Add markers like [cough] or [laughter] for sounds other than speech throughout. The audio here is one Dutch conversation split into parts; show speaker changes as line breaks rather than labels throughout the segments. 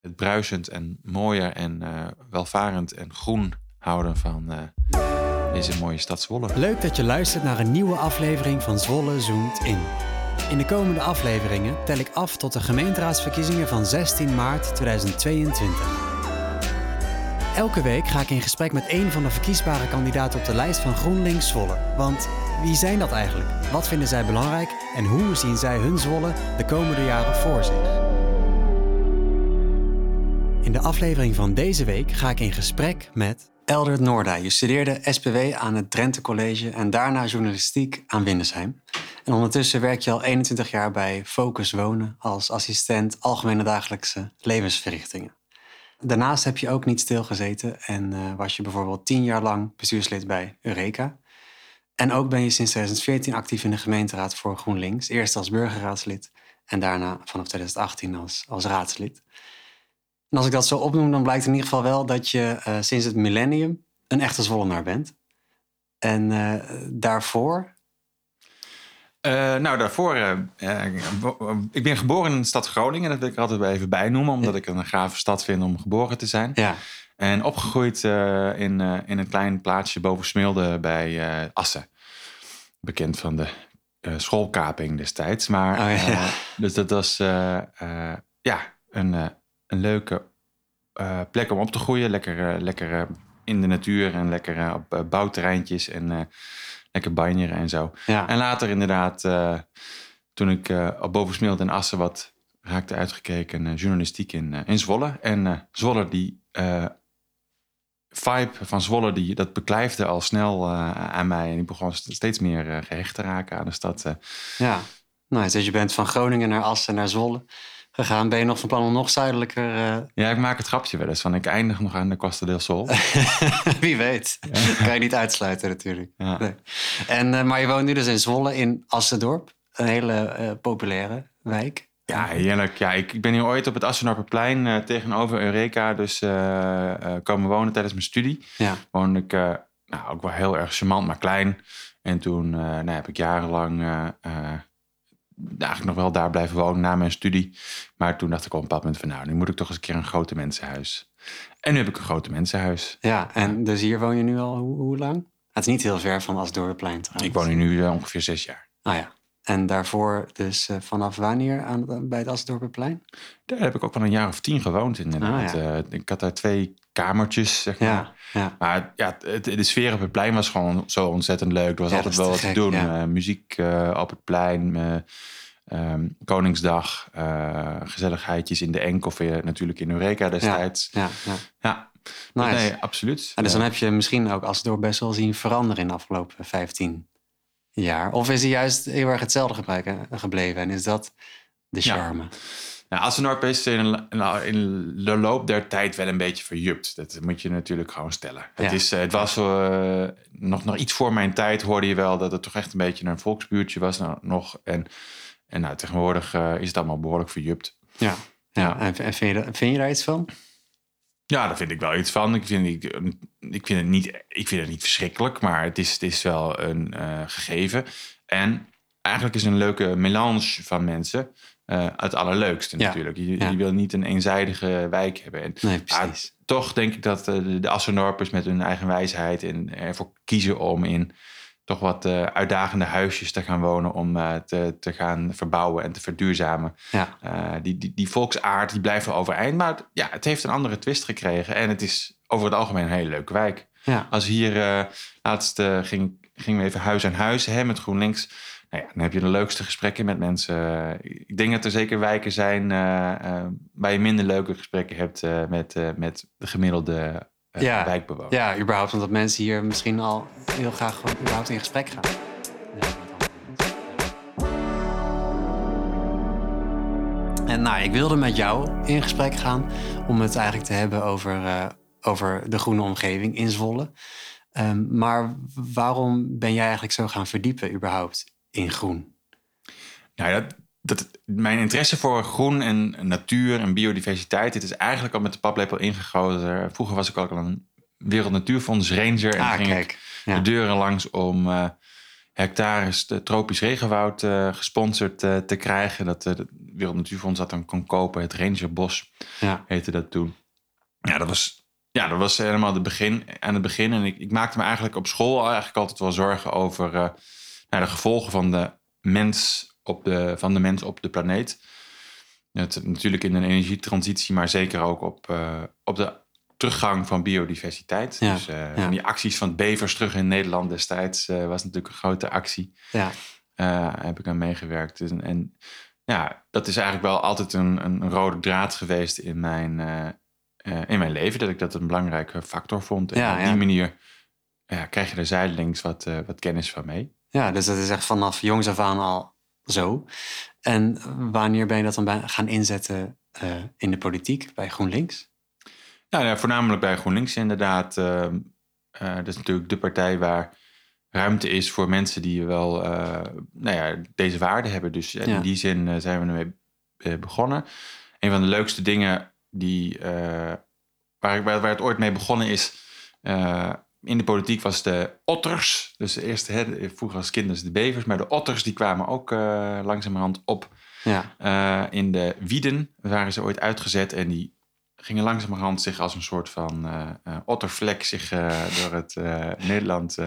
het bruisend en mooier en uh, welvarend en groen houden van uh, deze mooie stad Zwolle.
Leuk dat je luistert naar een nieuwe aflevering van Zwolle Zoomt In. In de komende afleveringen tel ik af tot de gemeenteraadsverkiezingen van 16 maart 2022. Elke week ga ik in gesprek met een van de verkiesbare kandidaten op de lijst van GroenLinks Zwolle. Want wie zijn dat eigenlijk? Wat vinden zij belangrijk? En hoe zien zij hun Zwolle de komende jaren voor zich? In de aflevering van deze week ga ik in gesprek met... Eldert Noorda. Je studeerde SPW aan het Drenthe College en daarna journalistiek aan Windesheim. En ondertussen werk je al 21 jaar bij Focus Wonen als assistent algemene dagelijkse levensverrichtingen. Daarnaast heb je ook niet stilgezeten en uh, was je bijvoorbeeld tien jaar lang bestuurslid bij Eureka. En ook ben je sinds 2014 actief in de gemeenteraad voor GroenLinks. Eerst als burgerraadslid en daarna vanaf 2018 als, als raadslid. En als ik dat zo opnoem, dan blijkt in ieder geval wel dat je uh, sinds het millennium een echte Zwollenaar bent. En uh, daarvoor
uh, nou, daarvoor, ik ben geboren in de stad Groningen. Dat wil ik er altijd even bij noemen, omdat ik een gave stad vind om geboren te zijn. Ja. En opgegroeid in, in een klein plaatsje boven Smilde bij Assen. Bekend van de schoolkaping destijds. Maar, oh, ja. dus dat was ja, een, een leuke plek om op te groeien. Lekker, lekker in de natuur en lekker op bouwterreintjes en lekker banjeren en zo. En later inderdaad, uh, toen ik uh, op Bovensmeelt en Assen wat raakte uitgekeken, uh, journalistiek in, in Zwolle. En Zwolle, die vibe van Zwolle, die, dat beklijfde al snel aan mij. En ik begon steeds meer gehecht te raken aan de stad.
Ja, nou, dus je bent van Groningen naar Assen naar Zwolle gegaan. Ben je nog van plan om nog zuidelijker... Uh...
Ja, ik maak het grapje wel eens van ik eindig nog aan de Costa del Sol. [laughs]
Wie weet. Kan je niet uitsluiten natuurlijk. Ja. Nee. En, uh, maar je woont nu dus in Zwolle in Assendorp. Een hele uh, populaire wijk.
Ja, heerlijk. Ja, ik, ik ben hier ooit op het Assendorperplein tegenover Eureka dus komen wonen tijdens mijn studie. Ja. Woon ik nou, ook wel heel erg charmant, maar klein. En toen nou, heb ik jarenlang eigenlijk nog wel daar blijven wonen na mijn studie. Maar toen dacht ik op een bepaald moment van nou, nu moet ik toch eens een keer een grote mensenhuis. En nu heb ik een grote mensenhuis.
Ja, en dus hier woon je nu al hoe, hoe lang? Het is niet heel ver van Asdorpplein
trouwens. Ik woon hier nu uh, ongeveer zes jaar.
Ah ja. En daarvoor dus uh, vanaf wanneer aan, bij het Asdorpplein?
Daar heb ik ook wel een jaar of tien gewoond inderdaad. Ah, ja. uh, ik had daar twee kamertjes, zeg maar. Ja, ja. Maar ja, het, de sfeer op het plein was gewoon zo ontzettend leuk. Er was altijd wel wat te doen. Uh, muziek op het plein, um, Koningsdag, gezelligheidjes in de Enk of weer natuurlijk in Eureka destijds. Ja, ja. Nice. Nee, absoluut.
En dus dan heb je misschien ook als door best wel zien veranderen in de afgelopen 15 jaar. Of is hij juist heel erg hetzelfde gebleven en is dat de charme? Ja.
Nou, Assenor is in, in, de loop der tijd wel een beetje verjupt. Dat moet je natuurlijk gewoon stellen. Het, is, het was uh, nog, nog iets voor mijn tijd, hoorde je wel dat het toch echt een beetje een volksbuurtje was nou, nog. En, en nou, tegenwoordig uh, is het allemaal behoorlijk verjupt.
Ja, ja. en, en vind, je, vind je daar iets van?
Ja, daar vind ik wel iets van. Ik vind, ik, ik vind, het, niet, ik vind het niet verschrikkelijk, maar het is, het is wel een uh, gegeven. En eigenlijk is een leuke melange van mensen uh, het allerleukste natuurlijk. Je, je, wil niet een eenzijdige wijk hebben. En,
nee, precies.
toch denk ik dat uh, de Assenorpers met hun eigen wijsheid en ervoor kiezen om in toch wat uh, uitdagende huisjes te gaan wonen om te, te gaan verbouwen en te verduurzamen. Ja. die, die, die volksaard die blijft wel overeind, maar ja, het heeft een andere twist gekregen en het is over het algemeen een hele leuke wijk. Ja. Als hier laatst ging, gingen we even huis aan huis hè, met GroenLinks nou ja, dan heb je de leukste gesprekken met mensen. Ik denk dat er zeker wijken zijn waar je minder leuke gesprekken hebt met, met de gemiddelde ja, wijkbewoner.
Ja, überhaupt omdat mensen hier misschien al heel graag gewoon überhaupt in gesprek gaan. En nou, ik wilde met jou in gesprek gaan om het eigenlijk te hebben over, over de groene omgeving in Zwolle. Um, maar waarom ben jij eigenlijk zo gaan verdiepen überhaupt in groen?
Nou, dat, dat, mijn interesse voor groen en natuur en biodiversiteit, dit is eigenlijk al met de paplepel ingegoten. Vroeger was ik ook al een Wereld Natuurfonds Ranger en ah, ging kijk. ik de deuren langs om uh, hectares tropisch regenwoud uh, gesponsord uh, te krijgen. Dat Wereld Natuurfonds dat dan kon kopen. Het Rangerbos ja. heette dat toen. Ja, dat was, ja, dat was helemaal het begin, aan het begin. En ik, ik maakte me eigenlijk op school eigenlijk altijd wel zorgen over uh, de gevolgen van de mens op de, van de mens op de planeet. Het, natuurlijk in een energietransitie, maar zeker ook op, uh, op de teruggang van biodiversiteit. Ja, dus uh, die acties van bevers terug in Nederland destijds uh, was natuurlijk een grote actie. Ja. heb ik aan meegewerkt. Dus, en ja, dat is eigenlijk wel altijd een, een rode draad geweest in mijn, in mijn leven. Dat ik dat een belangrijke factor vond. En op die manier krijg je er zijdelings wat, wat kennis van mee.
Ja, dus dat is echt vanaf jongs af aan al zo. En wanneer ben je dat dan gaan inzetten uh, in de politiek bij GroenLinks?
Nou ja, voornamelijk bij GroenLinks inderdaad. Uh, uh, dat is natuurlijk de partij waar ruimte is voor mensen die wel uh, nou ja, deze waarden hebben. Dus in die zin zijn we ermee begonnen. Een van de leukste dingen die, waar, waar, het ooit mee begonnen is in de politiek was de otters. Dus eerst hè, vroeger als kinderen de bevers, maar de otters die kwamen ook uh, langzamerhand op. Ja. Uh, in de wieden waren ze ooit uitgezet en die gingen langzamerhand zich als een soort van uh, ottervlek zich door, het, Nederland,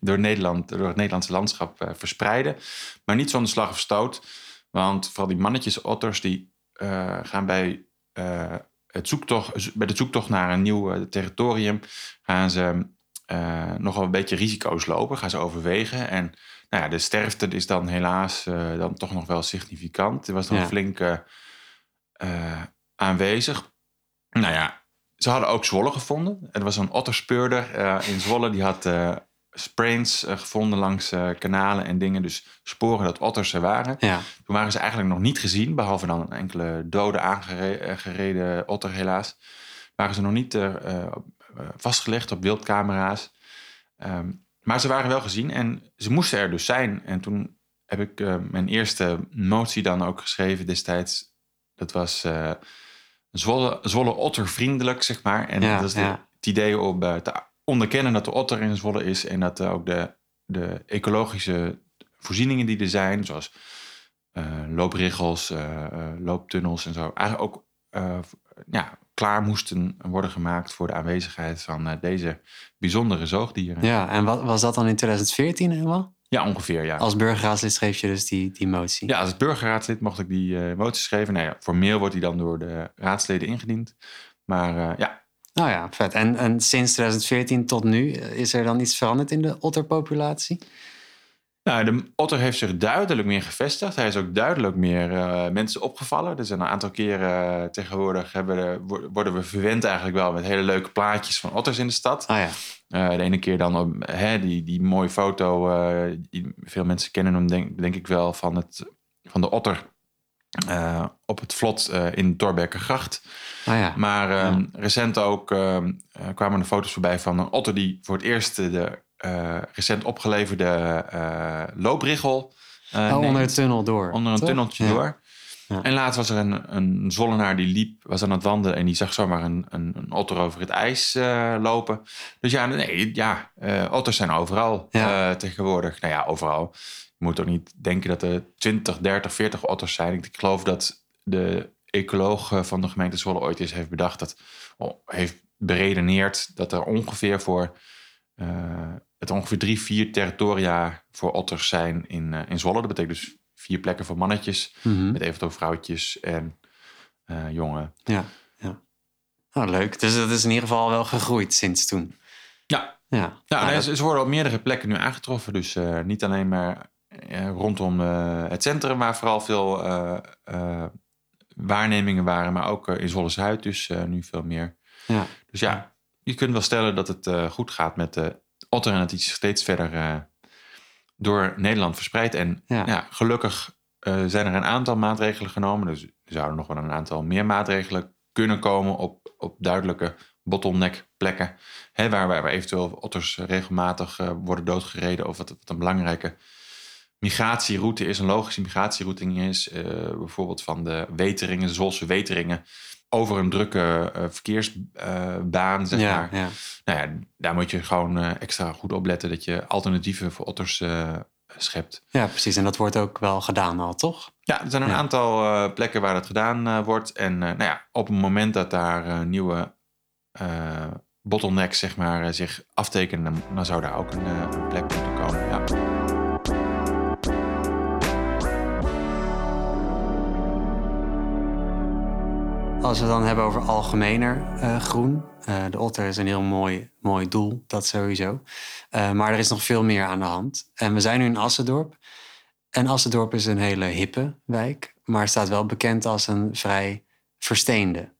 door, Nederland, door het Nederlandse landschap verspreiden. Maar niet zonder slag of stoot, want vooral die mannetjes otters die gaan bij het zoektocht, bij de zoektocht naar een nieuw territorium gaan ze uh, nogal een beetje risico's lopen, gaan ze overwegen. En nou ja, de sterfte is dan helaas uh, dan toch nog wel significant. Er was dan flink uh, aanwezig. Nou ja, ze hadden ook Zwolle gevonden. Er was een otterspeurder in Zwolle, die had sprains gevonden langs kanalen en dingen. Dus sporen dat otters er waren. Ja. Toen waren ze eigenlijk nog niet gezien, behalve dan enkele dode aangereden otter helaas. Waren ze nog niet eh, vastgelegd op wildcamera's. Ehm, maar ze waren wel gezien en ze moesten er dus zijn. En toen heb ik uh, mijn eerste motie dan ook geschreven destijds. Dat was uh, Zwolle, Zwolle ottervriendelijk, zeg maar. En dat is het idee om te onderkennen dat de otter in Zwolle is. En dat ook de, de ecologische voorzieningen die er zijn, zoals loopriggels, looptunnels en zo, eigenlijk ook ja, klaar moesten worden gemaakt voor de aanwezigheid van uh, deze bijzondere zoogdieren.
Ja, en wat, was dat dan in 2014 helemaal?
Ja, ongeveer, ja.
Als burgerraadslid schreef je dus die, die motie?
Ja, als burgerraadslid mocht ik die uh, motie schrijven. Nou ja, formeel wordt die dan door de raadsleden ingediend. Maar uh, ja.
Nou ja, vet. En, en sinds 2014 tot nu, is er dan iets veranderd in de otterpopulatie?
Nou, de otter heeft zich duidelijk meer gevestigd. Hij is ook duidelijk meer uh, mensen opgevallen. Er zijn een aantal keren uh, tegenwoordig hebben, worden we verwend eigenlijk wel met hele leuke plaatjes van otters in de stad. Ah, ja. Uh, de ene keer dan op, hè, die, die mooie foto, die, veel mensen kennen hem denk, denk ik wel van, het, van de otter op het vlot in Torbekkergracht. Ah, ja. Maar ehm, recent ook ehm, kwamen er foto's voorbij van een otter die voor het eerst de uh, recent opgeleverde uh, loopriggel.
Uh, oh, onder het tunnel door.
Onder een tunneltje door. Ja. En laatst was er een, een Zollenaar die liep, was aan het wandelen en die zag zomaar een, een, een otter over het ijs lopen. Dus ja, nee, ja, otters zijn overal tegenwoordig. Nou ja, overal. Je moet ook niet denken dat er 20, 30, 40 otters zijn. Ik geloof dat de ecoloog van de gemeente Zwolle ooit eens heeft bedacht dat, oh, heeft beredeneerd dat er ongeveer voor het ongeveer drie, vier territoria voor otters zijn in, uh, in Zwolle. Dat betekent dus vier plekken voor mannetjes, mhm. met eventueel vrouwtjes en uh, jongen.
Ja, ja. Nou, leuk. Dus dat is in ieder geval wel gegroeid sinds toen.
Ja, ja. ja nee, ze, worden op meerdere plekken nu aangetroffen. Dus uh, niet alleen maar rondom het centrum, waar vooral veel waarnemingen waren, maar ook in Zwolle-Zuid dus nu veel meer. Ja. Dus ja, je kunt wel stellen dat het goed gaat met de En het iets steeds verder uh, door Nederland verspreidt. En ja. gelukkig uh, zijn er een aantal maatregelen genomen. Dus er zouden nog wel een aantal meer maatregelen kunnen komen op, op duidelijke bottleneck plekken. Hè, waar, waar, eventueel otters regelmatig uh, worden doodgereden. Of wat, wat, een belangrijke migratieroute is, een logische migratieroute is. bijvoorbeeld van de weteringen, de Zwolse weteringen over een drukke uh, verkeersbaan, zeg maar. Ja. Nou ja, daar moet je gewoon uh, extra goed op letten dat je alternatieven voor otters uh, schept.
Ja, precies. En dat wordt ook wel gedaan al, toch?
Ja, er zijn een aantal plekken waar dat gedaan wordt. En nou ja, op het moment dat daar nieuwe bottlenecks zeg maar, zich aftekenen, dan zou daar ook een, een plek moeten komen. Ja.
Als we het dan hebben over algemener uh, groen. Uh, de otter is een heel mooi, mooi doel, dat sowieso. Uh, maar er is nog veel meer aan de hand. En we zijn nu in Assendorp. En Assendorp is een hele hippe wijk. Maar staat wel bekend als een vrij versteende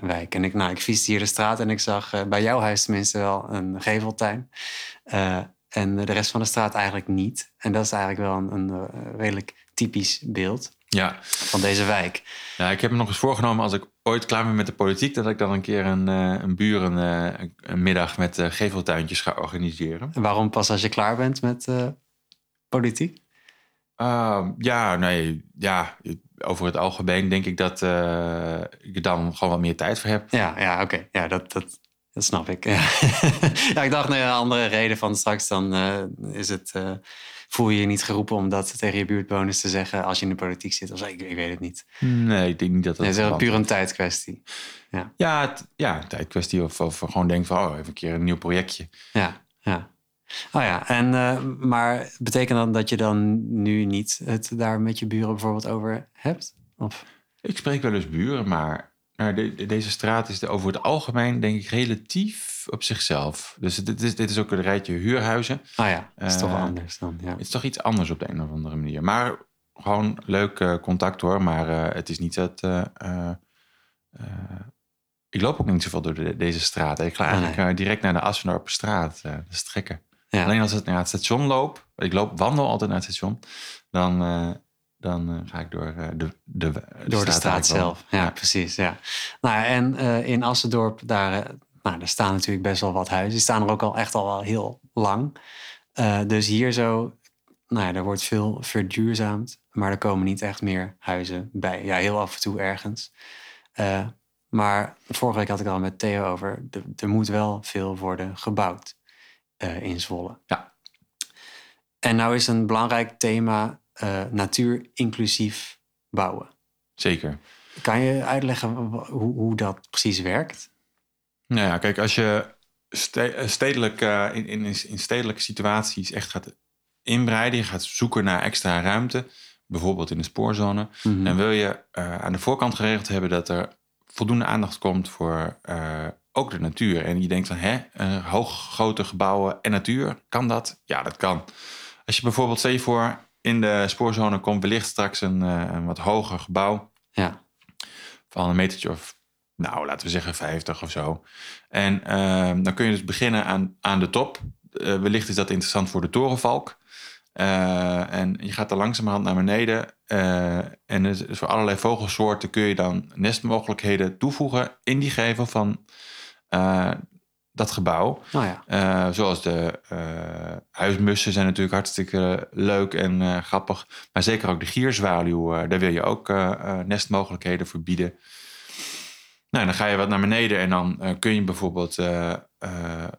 wijk. En ik, nou, ik fietste hier de straat en ik zag bij jouw huis tenminste wel een geveltuin. en de rest van de straat eigenlijk niet. En dat is eigenlijk wel een, een redelijk typisch beeld
ja.
van deze wijk.
Ja, ik heb me nog eens voorgenomen als ik ooit klaar ben met de politiek, dat ik dan een keer een, uh, een buren uh, een middag met uh, geveltuintjes ga organiseren.
En waarom pas als je klaar bent met politiek?
Ehm, ja, nee, ja, over het algemeen denk ik dat ik er dan gewoon wat meer tijd voor heb.
Ja, ja oké. Ja, dat, dat, dat snap ik. Ja. [laughs] ja ik dacht, nou, een andere reden van straks dan is het voel je je niet geroepen om dat tegen je buurtbewoners te zeggen als je in de politiek zit? Of ik, ik weet het niet.
Nee, ik denk niet dat dat.
Nee, het is puur een tijdkwestie. Ja,
ja, tijdkwestie. Of, of gewoon denk van, oh, even een keer een nieuw projectje.
Ja, ja. Oh ja, en, uh, maar betekent dat dat je dan nu niet het daar met je buren bijvoorbeeld over hebt? Of?
Ik spreek wel eens buren, maar nou, deze straat is over het algemeen, denk ik, relatief op zichzelf. Dus dit is, dit is ook een rijtje huurhuizen.
Ah ja, dat is toch uh, anders dan. Ja.
Het is toch iets anders op de een of andere manier. Maar gewoon leuk uh, contact hoor. Maar uh, het is niet dat. ik loop ook niet zoveel door de, deze straat. Ik ga ah, eigenlijk nee. direct naar de Assenorpenstraat. dat is trekken. Ja. Alleen als het naar het station loop. Ik loop, wandel altijd naar het station. Dan dan uh, ga ik door uh, de, de, de,
door de straat, zelf. Ja, ja, precies. Ja. Nou, en uh, in Assendorp, daar, nou, daar staan natuurlijk best wel wat huizen. Die staan er ook al echt al wel heel lang. dus hier zo, nou ja, er wordt veel verduurzaamd. Maar er komen niet echt meer huizen bij. Ja, heel af en toe ergens. maar vorige week had ik al met Theo over. Er moet wel veel worden gebouwd in Zwolle.
Ja.
En nou is een belangrijk thema uh, natuur inclusief bouwen.
Zeker.
Kan je uitleggen hoe, hoe dat precies werkt?
Nou ja, kijk, als je eh, stedelijk, uh, in, in, in stedelijke situaties echt gaat inbreiden, je gaat zoeken naar extra ruimte, bijvoorbeeld in de spoorzone, mm dan wil je uh, aan de voorkant geregeld hebben dat er voldoende aandacht komt voor ook de natuur. En je denkt van, hè, hoog, grote gebouwen en natuur, kan dat? Ja, dat kan. Als je bijvoorbeeld, stel je voor, in de spoorzone komt wellicht straks een, eh, een wat hoger gebouw.
Ja.
Van een metertje of, nou, laten we zeggen 50 of zo. En ehm, dan kun je dus beginnen aan, aan de top. Uh, wellicht is dat interessant voor de torenvalk. Uh, en je gaat er langzamerhand naar beneden. en dus voor allerlei vogelsoorten kun je dan nestmogelijkheden toevoegen in die gevel van dat gebouw.
Oh ja.
uh, zoals de uh, huismussen zijn natuurlijk hartstikke leuk en uh, grappig. Maar zeker ook de gierzwaluw, daar wil je ook nestmogelijkheden voor bieden. Nou, dan ga je wat naar beneden en dan kun je bijvoorbeeld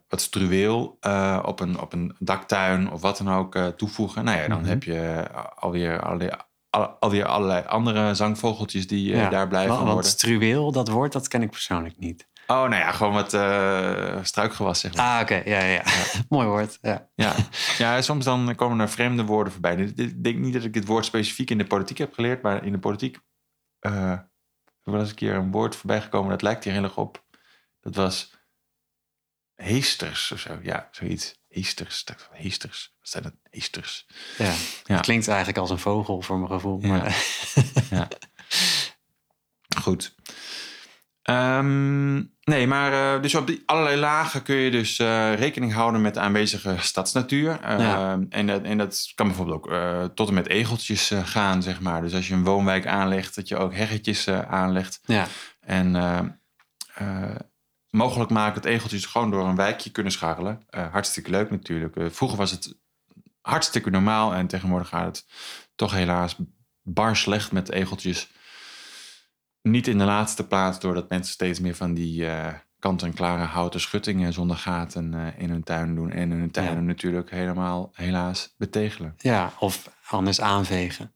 wat struweel op, een, op een daktuin of wat dan ook toevoegen. Nou ja, dan mhm. heb je alweer allerlei, alweer allerlei andere zangvogeltjes die ja. daar blijven
want,
worden.
Want struweel, dat woord, dat ken ik persoonlijk niet.
Oh, nou ja, gewoon wat uh, struikgewas, zeg
maar. Ah, oké. Ja, ja, ja. [laughs] Mooi woord. Ja.
ja. Ja, soms dan komen er vreemde woorden voorbij. Ik denk niet dat ik dit woord specifiek in de politiek heb geleerd, maar in de politiek uh, er wel eens een keer een woord voorbij gekomen dat lijkt hier heel erg op. Dat was heesters of zo. Ja, zoiets. Heesters. Heesters. Wat zijn dat? Heesters.
Ja. ja. klinkt eigenlijk als een vogel voor mijn gevoel. Maar...
ja. [laughs] Goed. Um, nee, maar uh, dus op die allerlei lagen kun je dus uh, rekening houden met de aanwezige stadsnatuur. Uh, ja. en, dat, en dat kan bijvoorbeeld ook eh, tot en met egeltjes gaan, zeg maar. Dus als je een woonwijk aanlegt, dat je ook heggetjes aanlegt.
Ja.
En mogelijk maken dat egeltjes gewoon door een wijkje kunnen scharrelen. hartstikke leuk natuurlijk. vroeger was het hartstikke normaal en tegenwoordig gaat het toch helaas bar slecht met egeltjes. Niet in de laatste plaats doordat mensen steeds meer van die uh, kant-en-klare houten schuttingen zonder gaten in hun tuin doen. En hun tuinen natuurlijk helemaal, helaas, betegelen.
Ja, of anders aanvegen.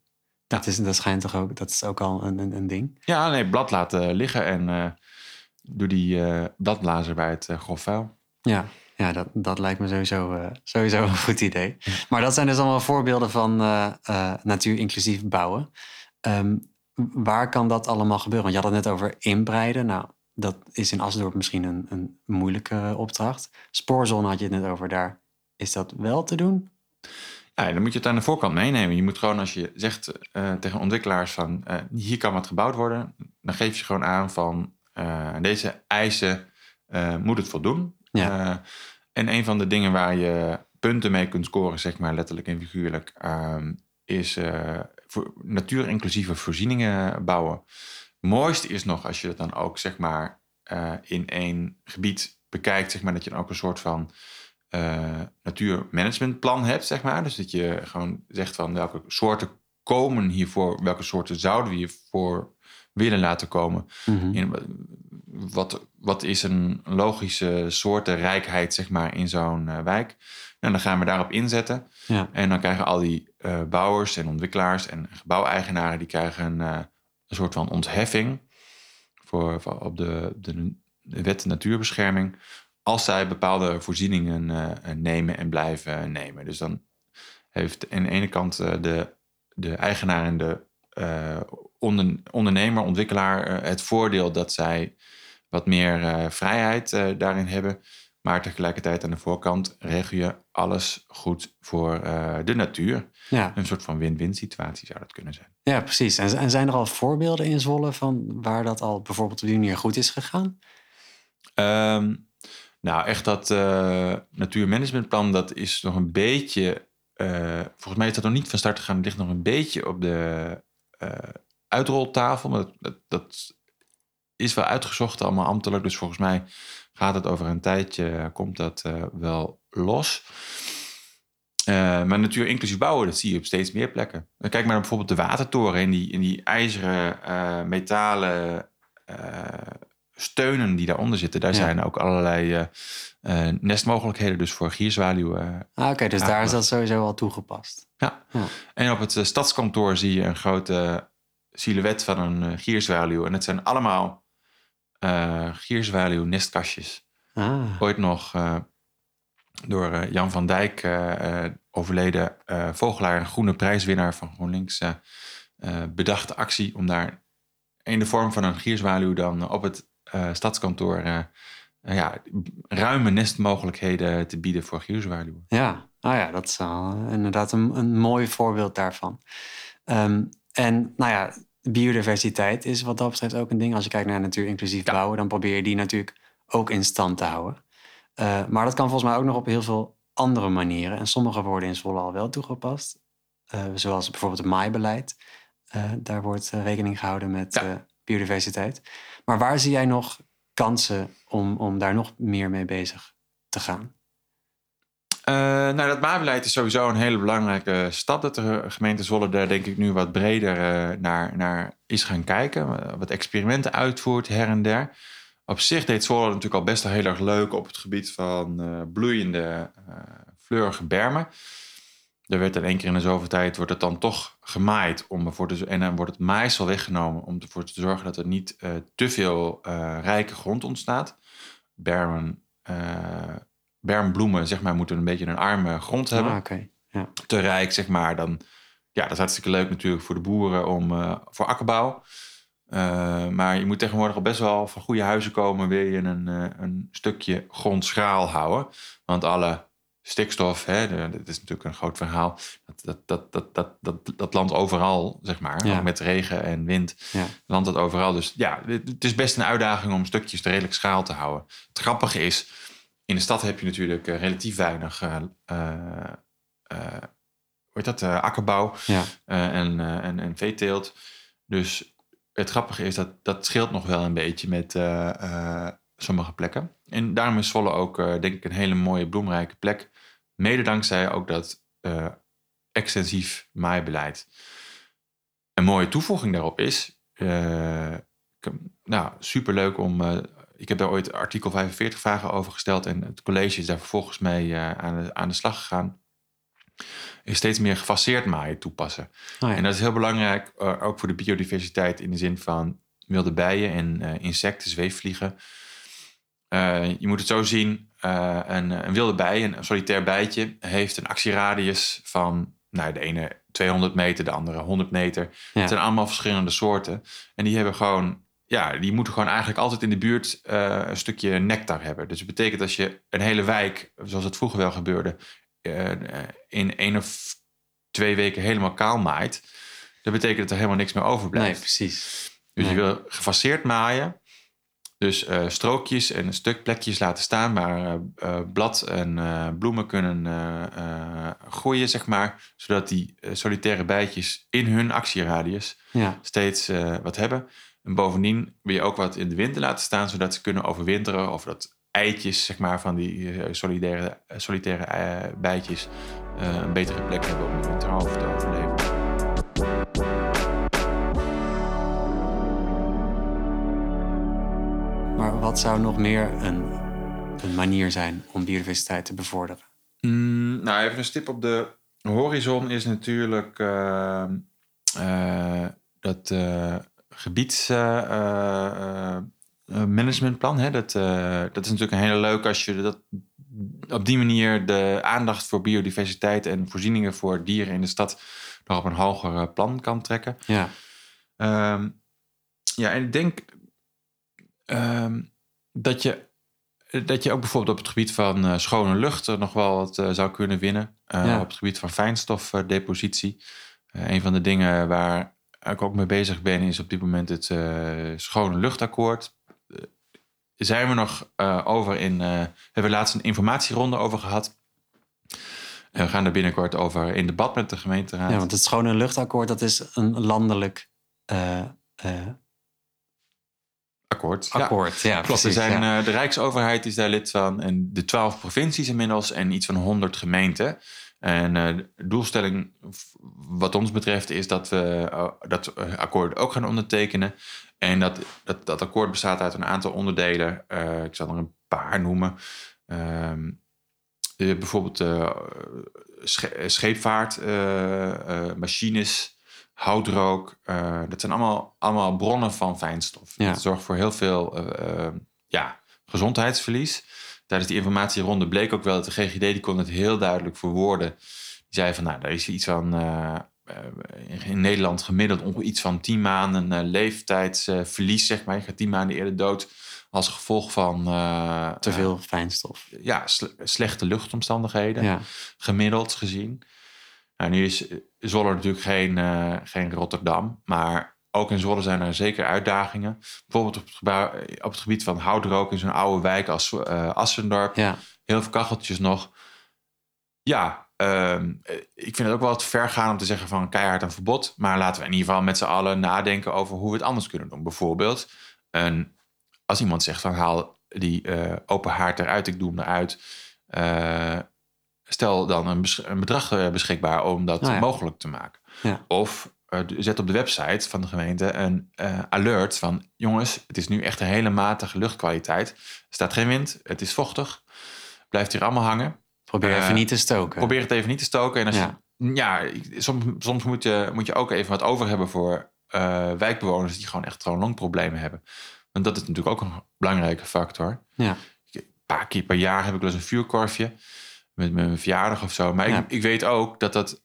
Dat, is, dat schijnt toch ook, dat is ook al een, een, een ding.
Ja, nee, blad laten liggen en uh, doe die uh, bladblazer bij het uh, grof vuil.
Ja, ja dat, dat lijkt me sowieso, sowieso een goed idee. Maar dat zijn dus allemaal voorbeelden van natuur-inclusief bouwen. Um, waar kan dat allemaal gebeuren? Want je had het net over inbreiden. Nou, dat is in Asdorp misschien een, een moeilijke opdracht. Spoorzone had je het net over. Daar is dat wel te doen?
Ja, dan moet je het aan de voorkant meenemen. Je moet gewoon als je zegt uh, tegen ontwikkelaars van uh, hier kan wat gebouwd worden, dan geef je gewoon aan van uh, deze eisen moet het voldoen. Ja. en een van de dingen waar je punten mee kunt scoren, zeg maar letterlijk en figuurlijk, is voor natuurinclusieve voorzieningen bouwen. Mooiste is nog als je het dan ook zeg maar in één gebied bekijkt, zeg maar dat je dan ook een soort van uh, natuurmanagementplan hebt, zeg maar. Dus dat je gewoon zegt van welke soorten komen hiervoor, welke soorten zouden we hiervoor willen laten komen. Mhm. in, wat, wat is een logische soortenrijkheid, zeg maar, in zo'n uh, wijk? En dan gaan we daarop inzetten. Ja. En dan krijgen al die uh, bouwers en ontwikkelaars en gebouweigenaren, die krijgen een, een soort van ontheffing voor, op de, de, wet natuurbescherming als zij bepaalde voorzieningen uh, nemen en blijven nemen. Dus dan heeft aan de ene kant de, de eigenaar en de onder, ondernemer, ontwikkelaar het voordeel dat zij wat meer vrijheid daarin hebben. Maar tegelijkertijd aan de voorkant regel je alles goed voor de natuur. Ja. Een soort van win-win situatie zou dat kunnen zijn.
Ja, precies. En, en zijn er al voorbeelden in Zwolle van waar dat al bijvoorbeeld op die manier goed is gegaan?
Um, nou, echt dat uh, natuurmanagementplan, dat is nog een beetje. Uh, volgens mij is dat nog niet van start gegaan. Het ligt nog een beetje op de uitroltafel. Maar dat, dat, dat, is wel uitgezocht, allemaal ambtelijk. Dus volgens mij gaat het over een tijdje, komt dat wel los. maar natuur inclusief bouwen, dat zie je op steeds meer plekken. Kijk maar naar bijvoorbeeld de watertoren in die, in die ijzeren, metalen steunen die daaronder zitten, daar zijn ook allerlei nestmogelijkheden dus voor gierzwaluwen.
ah, Oké, dus daar is dat sowieso al toegepast.
Ja. ja. En op het stadskantoor zie je een grote silhouet van een gierzwaluw. En het zijn allemaal uh, gierzwaluw nestkastjes. Ah. Ooit nog door Jan van Dijk overleden vogelaar en groene prijswinnaar van GroenLinks bedachte actie om daar in de vorm van een gierzwaluw dan op het stadskantoor ja, ruime nestmogelijkheden te bieden voor gierzwaluwen.
Ja, ah ja, dat is inderdaad een, een mooi voorbeeld daarvan. Um, en nou ja, biodiversiteit is wat dat betreft ook een ding. Als je kijkt naar natuur inclusief bouwen, dan probeer je die natuurlijk ook in stand te houden. Uh, maar dat kan volgens mij ook nog op heel veel andere manieren. En sommige worden in Zwolle al wel toegepast. Uh, zoals bijvoorbeeld het maaibeleid. Uh, daar wordt rekening gehouden met biodiversiteit. Maar waar zie jij nog kansen om, om daar nog meer mee bezig te gaan?
Uh, nou, dat maabeleid is sowieso een hele belangrijke stap. Dat de gemeente Zwolle daar denk ik nu wat breder uh, naar, naar is gaan kijken. Wat experimenten uitvoert her en der. Op zich deed Zwolle natuurlijk al best wel heel erg leuk op het gebied van bloeiende, fleurige bermen. Er werd in één keer in de zoveel tijd wordt het dan toch gemaaid. Om ervoor te, en dan wordt het maaisel weggenomen om ervoor te zorgen dat er niet te veel rijke grond ontstaat. Bermen, bermbloemen zeg maar, moeten een beetje een arme grond ah, hebben.
Ah, okay. ja.
Te rijk, zeg maar. Dan, ja, dat is hartstikke leuk natuurlijk voor de boeren om, voor akkerbouw. maar je moet tegenwoordig al best wel van goede huizen komen, wil je een, een stukje grond schraal houden. Want alle stikstof, hè, dat is natuurlijk een groot verhaal. Dat, dat, dat, dat, dat, dat, landt overal, zeg maar. Ook met regen en wind ja. landt dat overal. Dus ja, het is best een uitdaging om stukjes redelijk schaal te houden. Het grappige is, in de stad heb je natuurlijk uh, relatief weinig... Uh, uh, hoe heet dat? akkerbouw ja. en, en, en veeteelt. Dus het grappige is dat dat scheelt nog wel een beetje met sommige plekken. En daarom is Zwolle ook, denk ik, een hele mooie bloemrijke plek Mede dankzij ook dat extensief maaibeleid. Een mooie toevoeging daarop is, uh, nou, superleuk om uh, ik heb daar ooit artikel 45 vragen over gesteld en het college is daar vervolgens mee aan, de, aan de slag gegaan. Is steeds meer gefaseerd maaien toepassen. Oh ja. En dat is heel belangrijk, ook voor de biodiversiteit in de zin van wilde bijen en insecten, zweefvliegen. je moet het zo zien, een, een, wilde bij, een solitair bijtje, heeft een actieradius van nou, de ene 200 meter, de andere 100 meter. Het zijn allemaal verschillende soorten. En die hebben gewoon, ja, die moeten gewoon eigenlijk altijd in de buurt uh, een stukje nectar hebben. Dus het betekent als je een hele wijk, zoals het vroeger wel gebeurde, uh, in één of twee weken helemaal kaal maait, dat betekent dat er helemaal niks meer overblijft.
Nee, precies.
Dus je wil gefaseerd maaien. Dus uh, strookjes en stukplekjes laten staan waar blad en bloemen kunnen groeien, zeg maar. Zodat die solitaire bijtjes in hun actieradius ja. steeds wat hebben. En bovendien wil je ook wat in de winter laten staan, zodat ze kunnen overwinteren. Of dat eitjes zeg maar, van die solitaire, solitaire bijtjes een betere plek hebben om de winter te overleven.
Maar wat zou nog meer een, een manier zijn om biodiversiteit te bevorderen?
Mm, nou, even een stip op de horizon is natuurlijk uh, uh, dat uh, gebiedsmanagementplan. dat, dat is natuurlijk een hele leuke als je dat op die manier de aandacht voor biodiversiteit en voorzieningen voor dieren in de stad nog op een hoger plan kan trekken.
Ja.
Um, ja, en ik denk Ehm, dat, je, dat je ook bijvoorbeeld op het gebied van uh, schone lucht nog wel wat uh, zou kunnen winnen. Uh, Op het gebied van fijnstofdepositie. een van de dingen waar ik ook mee bezig ben is op dit moment het schone luchtakkoord. zijn we nog over in. we hebben laatst een informatieronde over gehad. En we gaan er binnenkort over in debat met de gemeenteraad.
Ja, want het schone luchtakkoord dat is een landelijk
Akkoord.
Akkoord, ja.
Klopt. er zijn, eh, de Rijksoverheid is daar lid van en de twaalf provincies inmiddels en iets van honderd gemeenten. En uh, de doelstelling, wat ons betreft, is dat we uh, dat akkoord ook gaan ondertekenen. En dat, dat, dat akkoord bestaat uit een aantal onderdelen. ik zal er een paar noemen. Ehm, bijvoorbeeld scheepvaart, machines, houtrook. Uh, dat zijn allemaal, allemaal bronnen van fijnstof. Ja. Dat zorgt voor heel veel uh, ja, gezondheidsverlies. Tijdens die informatieronde bleek ook wel dat de GGD die kon het heel duidelijk verwoorden. Die zei van, nou, er is iets van in Nederland gemiddeld iets van 10 maanden leeftijdsverlies, zeg maar. Je gaat 10 maanden eerder dood als gevolg van...
Te veel fijnstof.
Ja, slechte luchtomstandigheden, ja. gemiddeld gezien. Nou, nu is Zwolle natuurlijk geen, geen Rotterdam, maar ook in Zwolle zijn er zeker uitdagingen. Bijvoorbeeld op het, op het gebied van houtrook in zo'n oude wijk als uh, Assendorp.
Ja.
Heel veel kacheltjes nog. Ja, ehm, ik vind het ook wel te ver gaan om te zeggen van keihard een verbod. Maar laten we in ieder geval met z'n allen nadenken over hoe we het anders kunnen doen. Bijvoorbeeld, een, als iemand zegt van haal die uh, open haard eruit, ik doe hem eruit stel dan een, een bedrag eh, beschikbaar om dat nou mogelijk te maken.
Ja.
Of uh, zet op de website van de gemeente een uh, alert van... jongens, het is nu echt een hele matige luchtkwaliteit. Er staat geen wind, het is vochtig. Blijft hier allemaal hangen.
Probeer even niet te stoken.
Probeer het even niet te stoken. En als ja. Je, ja, soms, soms moet, je, moet je ook even wat over hebben voor wijkbewoners... die gewoon echt gewoon longproblemen hebben. Want dat is natuurlijk ook een belangrijke factor.
Ja.
Een paar keer per jaar heb ik wel eens een vuurkorfje met mijn verjaardag of zo. Maar ik, ik, weet ook dat dat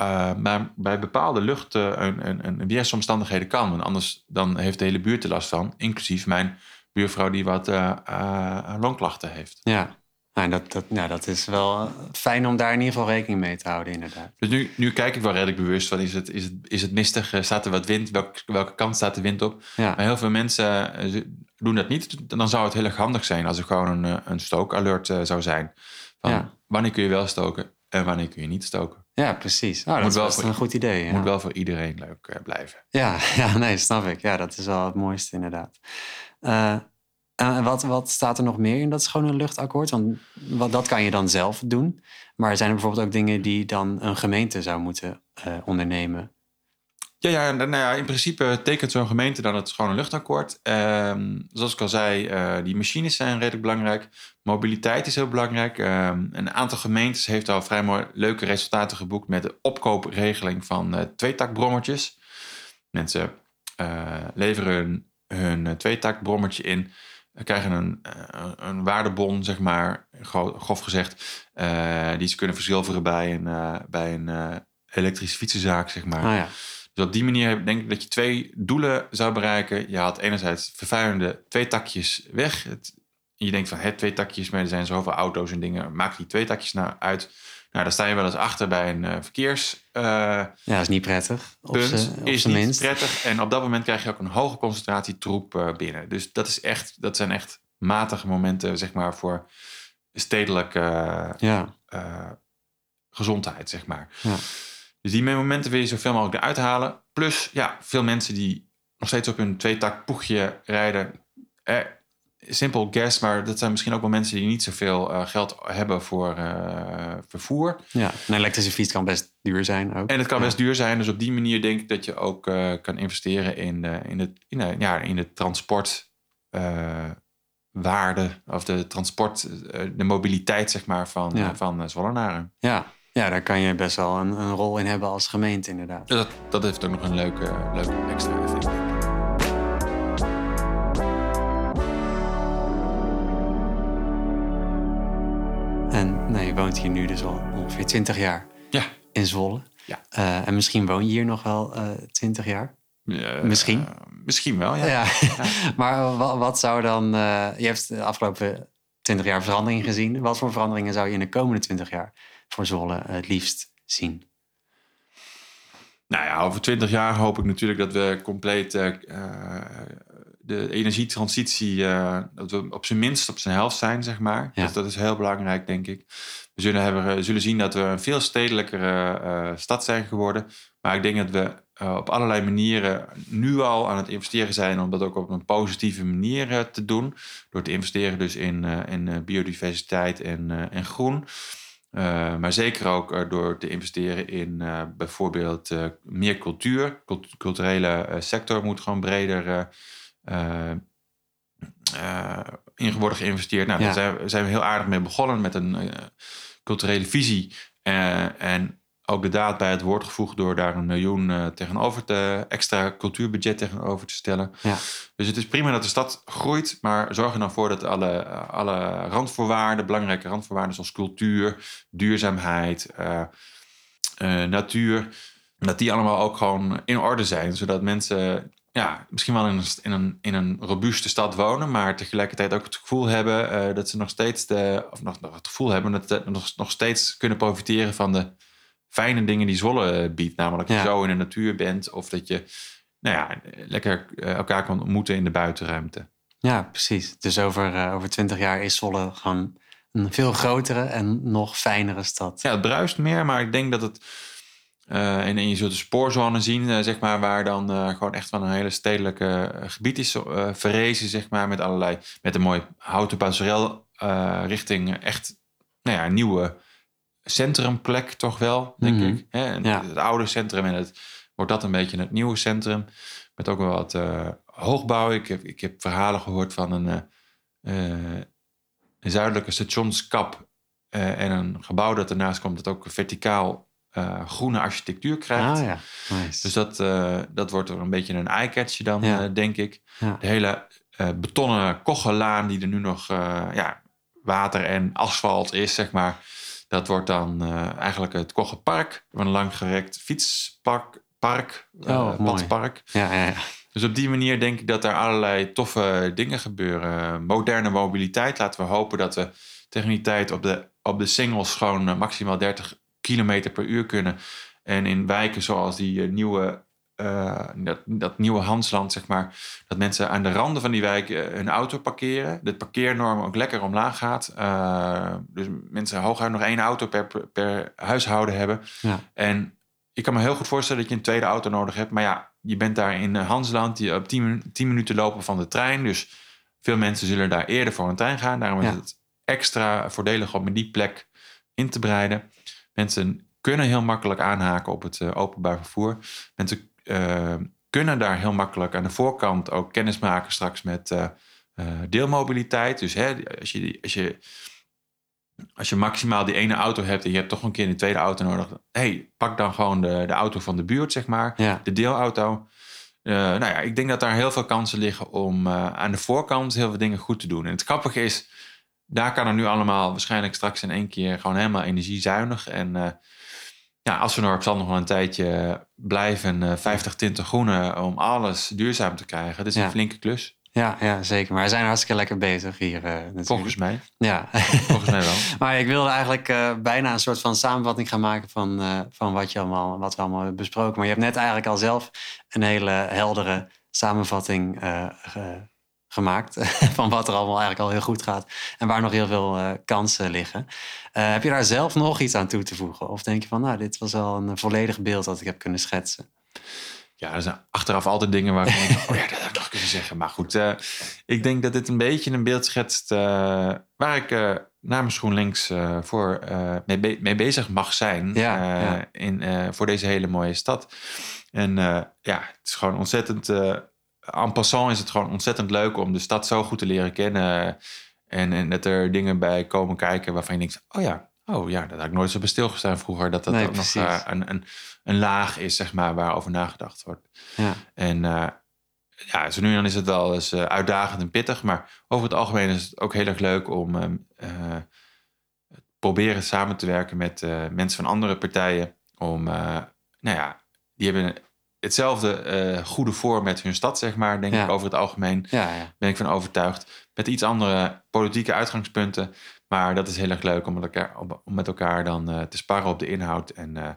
uh, bij bepaalde lucht een, een, een weersomstandigheden kan. Want anders dan heeft de hele buurt er last van. Inclusief mijn buurvrouw die wat uh, longklachten heeft.
Ja, nou, dat, dat, nou, dat is wel fijn om daar in ieder geval rekening mee te houden, inderdaad.
Dus nu, nu kijk ik wel redelijk bewust van, is het, is het, is het mistig? Staat er wat wind? Welke, welke kant staat de wind op?
Ja.
Maar heel veel mensen doen dat niet. Dan zou het heel erg handig zijn als er gewoon een, een stookalert zou zijn. Van, Wanneer kun je wel stoken en wanneer kun je niet stoken?
Ja, precies. Oh, dat is wel een goed idee. Ja.
Moet wel voor iedereen leuk uh, blijven.
Ja, [laughs] ja, nee, snap ik. Ja, dat is wel het mooiste inderdaad. Uh, en wat, wat staat er nog meer in dat schone luchtakkoord? Want wat, dat kan je dan zelf doen. Maar zijn er bijvoorbeeld ook dingen die dan een gemeente zou moeten uh, ondernemen?
Ja, ja, nou ja, in principe tekent zo'n gemeente dan het schone luchtakkoord. Ehm, zoals ik al zei, uh, die machines zijn redelijk belangrijk. Mobiliteit is heel belangrijk. Ehm, een aantal gemeentes heeft al vrij mooi leuke resultaten geboekt met de opkoopregeling van uh, tweetakbrommertjes. Mensen uh, leveren hun, hun tweetakbrommertje in, krijgen een, een waardebon, zeg maar, grof gezegd, die ze kunnen verzilveren bij een, bij een elektrische fietsenzaak, zeg maar.
Ah, ja.
Dus op die manier denk ik dat je twee doelen zou bereiken. Je haalt enerzijds vervuilende twee takjes weg. Het, je denkt van, het twee takjes, maar er zijn zoveel auto's en dingen. Maak die twee takjes nou uit. Nou, daar sta je wel eens achter bij een uh, verkeers. Uh,
ja, dat is niet prettig.
Punt, is niet
minst.
prettig. En op dat moment krijg je ook een hoge concentratie troep uh, binnen. Dus dat, is echt, dat zijn echt matige momenten, zeg maar, voor stedelijke
ja.
gezondheid, zeg maar.
Ja.
Dus die momenten wil je zoveel mogelijk eruit halen. Plus, ja, veel mensen die nog steeds op hun tweetak poegje rijden. Eh, simpel gas, maar dat zijn misschien ook wel mensen die niet zoveel uh, geld hebben voor uh, vervoer.
Ja, een elektrische fiets kan best duur zijn ook.
En het kan
ja.
best duur zijn. Dus op die manier denk ik dat je ook uh, kan investeren in, in, het, in, de, ja, in de transportwaarde of de transport, de mobiliteit zeg maar van,
Ja.
van Zwollenaren.
Ja. Ja, daar kan je best wel een, een rol in hebben als gemeente inderdaad.
Dat, dat heeft ook nog een leuke, leuke extra effect.
En nou, je woont hier nu dus al ongeveer 20 jaar
Ja.
in Zwolle.
Ja.
Eh, en misschien woon je hier nog wel eh 20 jaar.
Ja,
Misschien?
eh, misschien wel, ja.
Ja. [laughs] maar wat, wat zou dan... eh, je hebt de afgelopen 20 jaar verandering gezien. Wat voor veranderingen zou je in de komende 20 jaar voor Zwolle het liefst zien?
Nou ja, over twintig jaar hoop ik natuurlijk dat we compleet eh, eh, de energietransitie, eh, dat we op zijn minst op zijn helft zijn, zeg maar.
Ja.
Dus dat is heel belangrijk, denk ik. We zullen, hebben, zullen zien dat we een veel stedelijkere stad zijn geworden. Maar ik denk dat we op allerlei manieren nu al aan het investeren zijn om dat ook op een positieve manier te doen. Door te investeren dus in, in biodiversiteit en, en groen. Uh, maar zeker ook uh, door te investeren in uh, bijvoorbeeld meer cultuur. Cult culturele sector moet gewoon breder in worden geïnvesteerd. Nou,
Ja.
daar zijn, we- zijn we heel aardig mee begonnen met een culturele visie. en ook de daad bij het woord gevoegd door daar een miljoen eh, tegenover te, extra cultuurbudget tegenover te stellen.
Ja.
Dus het is prima dat de stad groeit, maar zorg er dan voor dat alle, alle randvoorwaarden, belangrijke randvoorwaarden zoals cultuur, duurzaamheid, eh, eh, natuur, dat die allemaal ook gewoon in orde zijn, zodat mensen ja, misschien wel in een, in, een, in een robuuste stad wonen, maar tegelijkertijd ook het gevoel hebben dat ze nog steeds de, of nog, nog het gevoel hebben dat ze nog, nog steeds kunnen profiteren van de fijne dingen die Zwolle eh, biedt. Namelijk dat je zo in de natuur bent of dat je nou ja, lekker eh, elkaar kan ontmoeten in de buitenruimte.
Ja, precies. Dus over, eh, over 20 jaar is Zwolle gewoon een veel grotere en nog fijnere stad.
Ja, het bruist meer, maar ik denk dat het. eh en, en je zult de spoorzone zien, zeg maar, waar dan gewoon echt van een hele stedelijke gebied is verrezen, zeg maar, met allerlei, met een mooi houten passerel richting echt, nou ja, een nieuwe centrumplek toch wel, denk
Mhm.
ik. Hè?
Ja.
Het oude centrum en het wordt dat een beetje het nieuwe centrum, met ook wel wat eh, hoogbouw. Ik heb, ik heb verhalen gehoord van een, eh, eh, een zuidelijke stationskap en een gebouw dat ernaast komt, dat ook verticaal groene architectuur krijgt.
Ah ja, nice.
Dus dat, dat wordt er een beetje een eye-catcher dan,
Ja.
denk ik. De hele betonnen kochelaan die er nu nog ja, water en asfalt is, zeg maar. Dat wordt dan eh, eigenlijk het Kochenpark. Een langgerekt fietspark, park, eh,
Oh, mooi.
padpark.
ja, ja, ja.
Dus op die manier denk ik dat er allerlei toffe dingen gebeuren. Moderne mobiliteit. Laten we hopen dat we tegen die tijd op de, op de singles gewoon eh, maximaal 30 kilometer per uur kunnen. En in wijken zoals die nieuwe, eh, dat, dat nieuwe Hansland, zeg maar, dat mensen aan de randen van die wijk eh, hun auto parkeren. De parkeernorm ook lekker omlaag gaat. Eh, dus mensen hooguit nog één auto per, per huishouden hebben.
Ja.
En ik kan me heel goed voorstellen dat je een tweede auto nodig hebt. Maar ja, je bent daar in Hansland, je op 10, minu- 10 minuten lopen van de trein. Dus veel mensen zullen daar eerder voor een trein gaan. Daarom is het extra voordelig om met die plek in te breiden. Mensen kunnen heel makkelijk aanhaken op het openbaar vervoer. Mensen kunnen daar heel makkelijk aan de voorkant ook kennis maken straks met deelmobiliteit. Dus hè, als, je, als, je, als je maximaal die ene auto hebt en je hebt toch een keer een tweede auto nodig, hey, pak dan gewoon de, de auto van de buurt, zeg maar, de deelauto. Uh, nou ja, ik denk dat daar heel veel kansen liggen om aan de voorkant heel veel dingen goed te doen. En het grappige is, daar kan er nu allemaal waarschijnlijk straks in één keer gewoon helemaal energiezuinig. En uh, ja, Assenor zal nog wel een tijdje blijven uh, 50 tinten groene om alles duurzaam te krijgen. Dat is een flinke klus.
Ja, ja, zeker. Maar we zijn hartstikke lekker bezig hier. Uh,
Volgens mij.
Ja.
Volgens mij wel. [laughs]
maar ik wilde eigenlijk uh, bijna een soort van samenvatting gaan maken van, uh, van wat, je allemaal, wat we allemaal hebben besproken. Maar je hebt net eigenlijk al zelf een hele heldere samenvatting gemaakt. [laughs] van wat er allemaal eigenlijk al heel goed gaat. En waar nog heel veel uh, kansen liggen. Uh, heb je daar zelf nog iets aan toe te voegen? Of denk je van, nou, dit was wel een volledig beeld dat ik heb kunnen schetsen?
Ja, er zijn achteraf altijd dingen waar ik oh ja, [laughs] dat had ik nog kunnen zeggen. Maar goed, uh, ik denk dat dit een beetje een beeld schetst waar ik namens GroenLinks voor, mee, be mee, bezig mag zijn. Ja, ja. In, voor deze hele mooie stad. En ja, het is gewoon ontzettend en passant is het gewoon ontzettend leuk om de stad zo goed te leren kennen. En, en dat er dingen bij komen kijken waarvan je denkt: oh ja, oh ja, dat had ik nooit zo bij stilgestaan vroeger. Dat dat ook nog uh, een, een, een laag is, zeg maar, waarover nagedacht wordt. Ja. En uh, ja, zo nu en dan is het wel eens uh, uitdagend en pittig. Maar over het algemeen is het ook heel erg leuk om um, proberen samen te werken met mensen van andere partijen. Om, nou ja, die hebben hetzelfde uh, goede voor met hun stad, zeg maar, denk ik over het algemeen. Ja, ja. Ben ik van overtuigd. Met iets andere politieke uitgangspunten. Maar dat is heel erg leuk om met elkaar, om met elkaar dan uh, te sparren op de inhoud. En uh,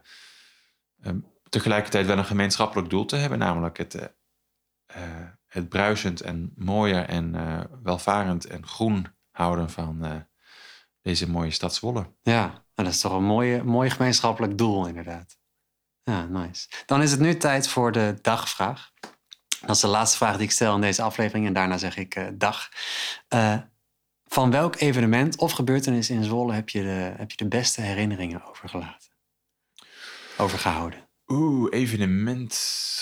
um, tegelijkertijd wel een gemeenschappelijk doel te hebben. Namelijk het, het bruisend en mooier en welvarend en groen houden van deze mooie stad Zwolle.
Ja, dat is toch een mooie, mooi gemeenschappelijk doel inderdaad. Ja, nice. Dan is het nu tijd voor de dagvraag. Dat is de laatste vraag die ik stel in deze aflevering en daarna zeg ik uh, dag. Uh, van welk evenement of gebeurtenis in Zwolle heb je de, heb je de beste herinneringen overgelaten? Overgehouden?
Oeh, evenement,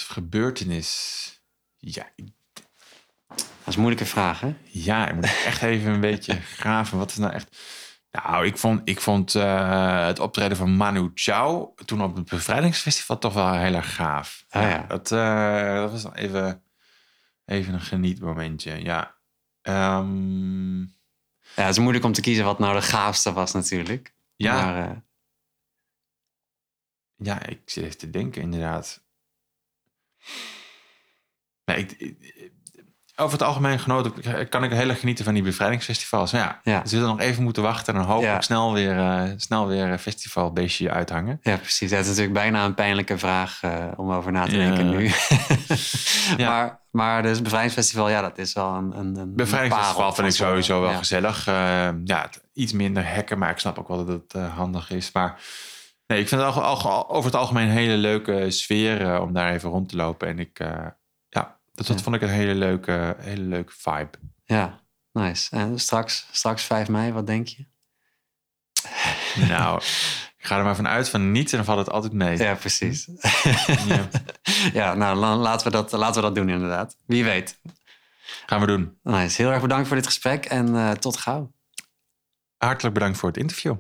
gebeurtenis. Ja.
Dat is een moeilijke vraag, hè?
Ja, ik moet echt even een beetje [laughs] graven. Wat is nou echt... Nou, ik vond, ik vond uh, het optreden van Manu Chao toen op het bevrijdingsfestival toch wel heel erg gaaf.
Ah, ja.
Dat, uh, dat was dan even, even een genietmomentje. Ja. Um...
ja, het is moeilijk om te kiezen wat nou de gaafste was natuurlijk.
Ja. Maar, uh... Ja, ik zit even te denken inderdaad. Nee, ik, over het algemeen genoten kan ik heel erg genieten van die bevrijdingsfestivals. Ja, ja. we zullen nog even moeten wachten en dan hopelijk snel weer, uh, snel weer een festivalbeestje uithangen.
Ja, precies. Dat is natuurlijk bijna een pijnlijke vraag uh, om over na te denken nu. [laughs] [laughs] ja. Maar, maar dus bevrijdingsfestival, ja, dat is wel een, een, een
Bevrijdingsfestival vind ik sowieso wel gezellig. Uh, ja, iets minder hacken, maar ik snap ook wel dat het handig is. Maar nee, ik vind het over het algemeen een hele leuke sfeer om daar even rond te lopen. En ik dus dat vond ik een hele leuke, hele leuke vibe.
Ja, nice. En straks, straks 5 mei, wat denk je? [laughs]
Nou, ik ga er maar vanuit van niet en dan valt het altijd mee.
Ja, precies. Ja, [laughs] ja nou laten we, dat, laten we dat doen inderdaad. Wie weet.
Gaan we doen.
Nice. Heel erg bedankt voor dit gesprek en uh, tot gauw.
Hartelijk bedankt voor het interview.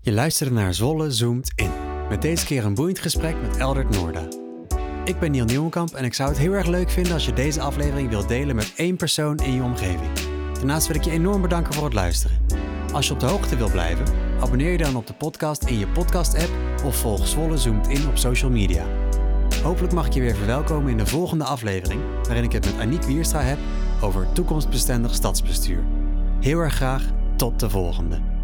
Je luisterde naar Zolle Zoomt In. Met deze keer een boeiend gesprek met Eldert Noorda. Ik ben Niel Nieuwenkamp en ik zou het heel erg leuk vinden als je deze aflevering wilt delen met één persoon in je omgeving. Daarnaast wil ik je enorm bedanken voor het luisteren. Als je op de hoogte wilt blijven, abonneer je dan op de podcast in je podcast-app of volg Zwolle Zoomt in op social media. Hopelijk mag ik je weer verwelkomen in de volgende aflevering, waarin ik het met Aniek Wierstra heb over toekomstbestendig stadsbestuur. Heel erg graag, tot de volgende.